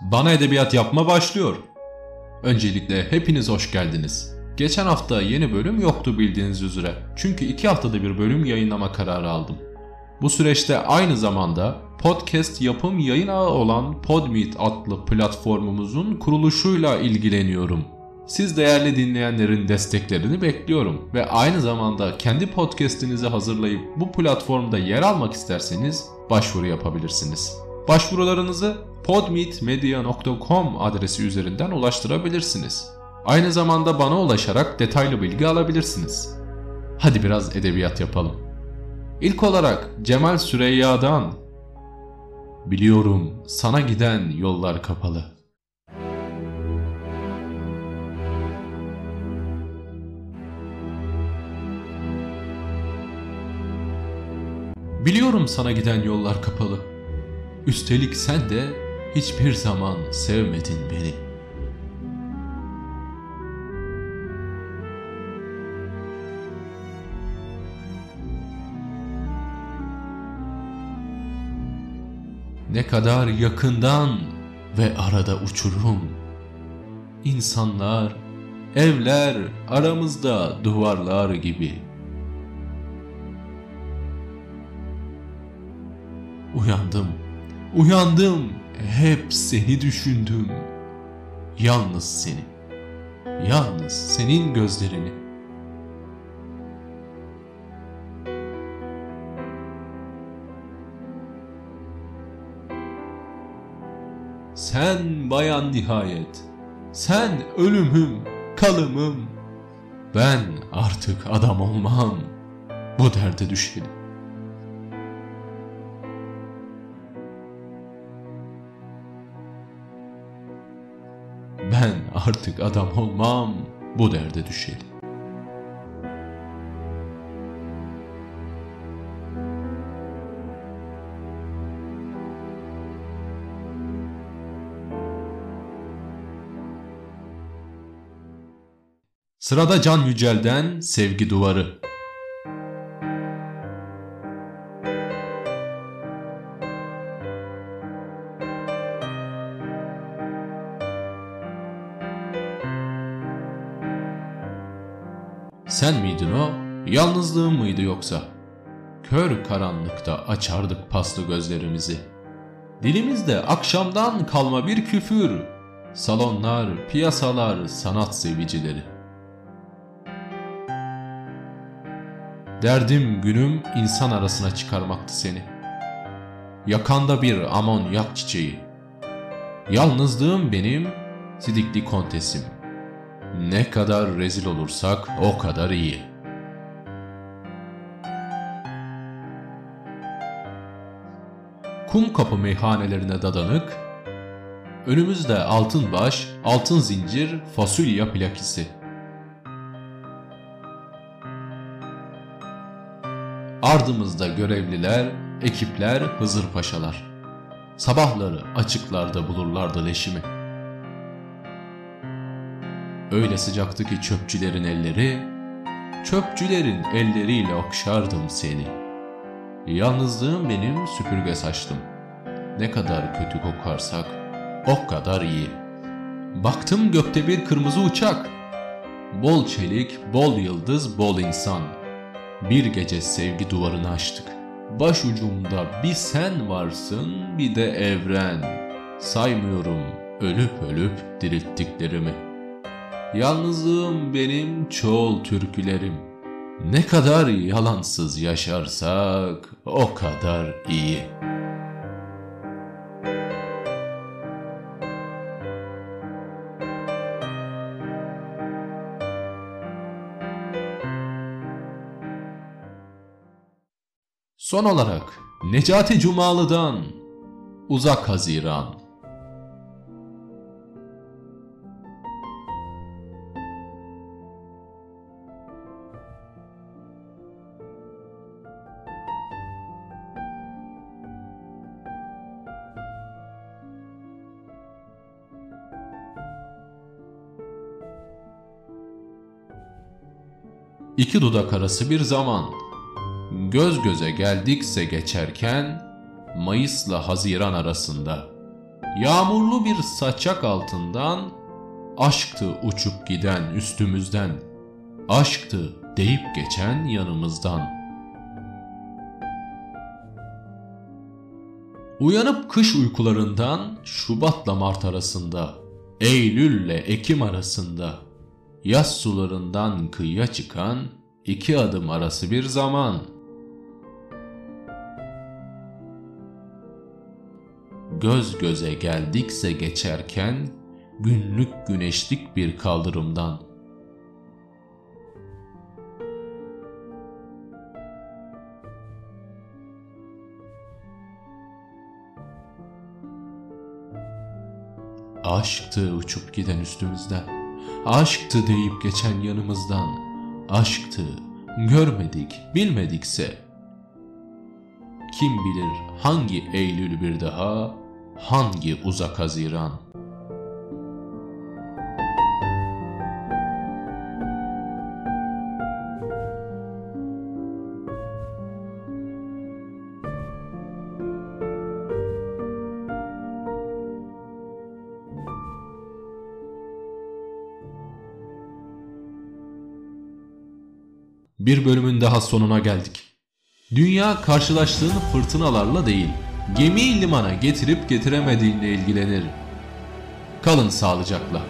Bana Edebiyat Yapma başlıyor. Öncelikle hepiniz hoş geldiniz. Geçen hafta yeni bölüm yoktu bildiğiniz üzere. Çünkü iki haftada bir bölüm yayınlama kararı aldım. Bu süreçte aynı zamanda podcast yapım yayın ağı olan Podmeet adlı platformumuzun kuruluşuyla ilgileniyorum. Siz değerli dinleyenlerin desteklerini bekliyorum ve aynı zamanda kendi podcast'inizi hazırlayıp bu platformda yer almak isterseniz başvuru yapabilirsiniz. Başvurularınızı podmeetmedia.com adresi üzerinden ulaştırabilirsiniz. Aynı zamanda bana ulaşarak detaylı bilgi alabilirsiniz. Hadi biraz edebiyat yapalım. İlk olarak Cemal Süreyya'dan Biliyorum sana giden yollar kapalı. Biliyorum sana giden yollar kapalı. Üstelik sen de hiçbir zaman sevmedin beni. Ne kadar yakından ve arada uçurum. İnsanlar, evler aramızda duvarlar gibi. Uyandım, uyandım, hep seni düşündüm. Yalnız seni, yalnız senin gözlerini. Sen bayan nihayet, sen ölümüm, kalımım. Ben artık adam olmam, bu derde düşelim. Artık adam olmam, bu derde düşelim. Sırada Can Yücel'den Sevgi Duvarı. Sen miydin o? Yalnızlığım mıydı yoksa? Kör karanlıkta açardık paslı gözlerimizi. Dilimizde akşamdan kalma bir küfür. Salonlar, piyasalar, sanat sevicileri. Derdim günüm insan arasına çıkarmaktı seni. Yakanda bir amonyak çiçeği. Yalnızlığım benim, sidikli kontesim. Ne kadar rezil olursak o kadar iyi. Kum kapı meyhanelerine dadanık, önümüzde altın baş, altın zincir, fasulye plakisi. Ardımızda görevliler, ekipler, Hızır Paşalar. Sabahları açıklarda bulurlardı leşimi. Öyle sıcaktı ki çöpçülerin elleri, çöpçülerin elleriyle okşardım seni. Yalnızlığım benim süpürge saçtım. Ne kadar kötü kokarsak o kadar iyi. Baktım gökte bir kırmızı uçak. Bol çelik, bol yıldız, bol insan. Bir gece sevgi duvarını açtık. Baş ucumda bir sen varsın bir de evren. Saymıyorum ölüp ölüp dirilttiklerimi. Yalnızlığım benim çoğul türkülerim. Ne kadar yalansız yaşarsak o kadar iyi. Son olarak Necati Cumalı'dan Uzak Haziran İki dudak arası bir zaman Göz göze geldikse geçerken Mayıs'la Haziran arasında Yağmurlu bir saçak altından aşktı uçup giden üstümüzden. Aşktı deyip geçen yanımızdan. Uyanıp kış uykularından Şubat'la Mart arasında, Eylül'le Ekim arasında, yaz sularından kıyıya çıkan iki adım arası bir zaman. Göz göze geldikse geçerken günlük güneşlik bir kaldırımdan. Aşktı uçup giden üstümüzden. Aşktı deyip geçen yanımızdan. Aşktı, görmedik, bilmedikse. Kim bilir hangi Eylül bir daha, hangi uzak Haziran. Bir bölümün daha sonuna geldik. Dünya karşılaştığın fırtınalarla değil, gemiyi limana getirip getiremediğinle ilgilenir. Kalın sağlıcakla.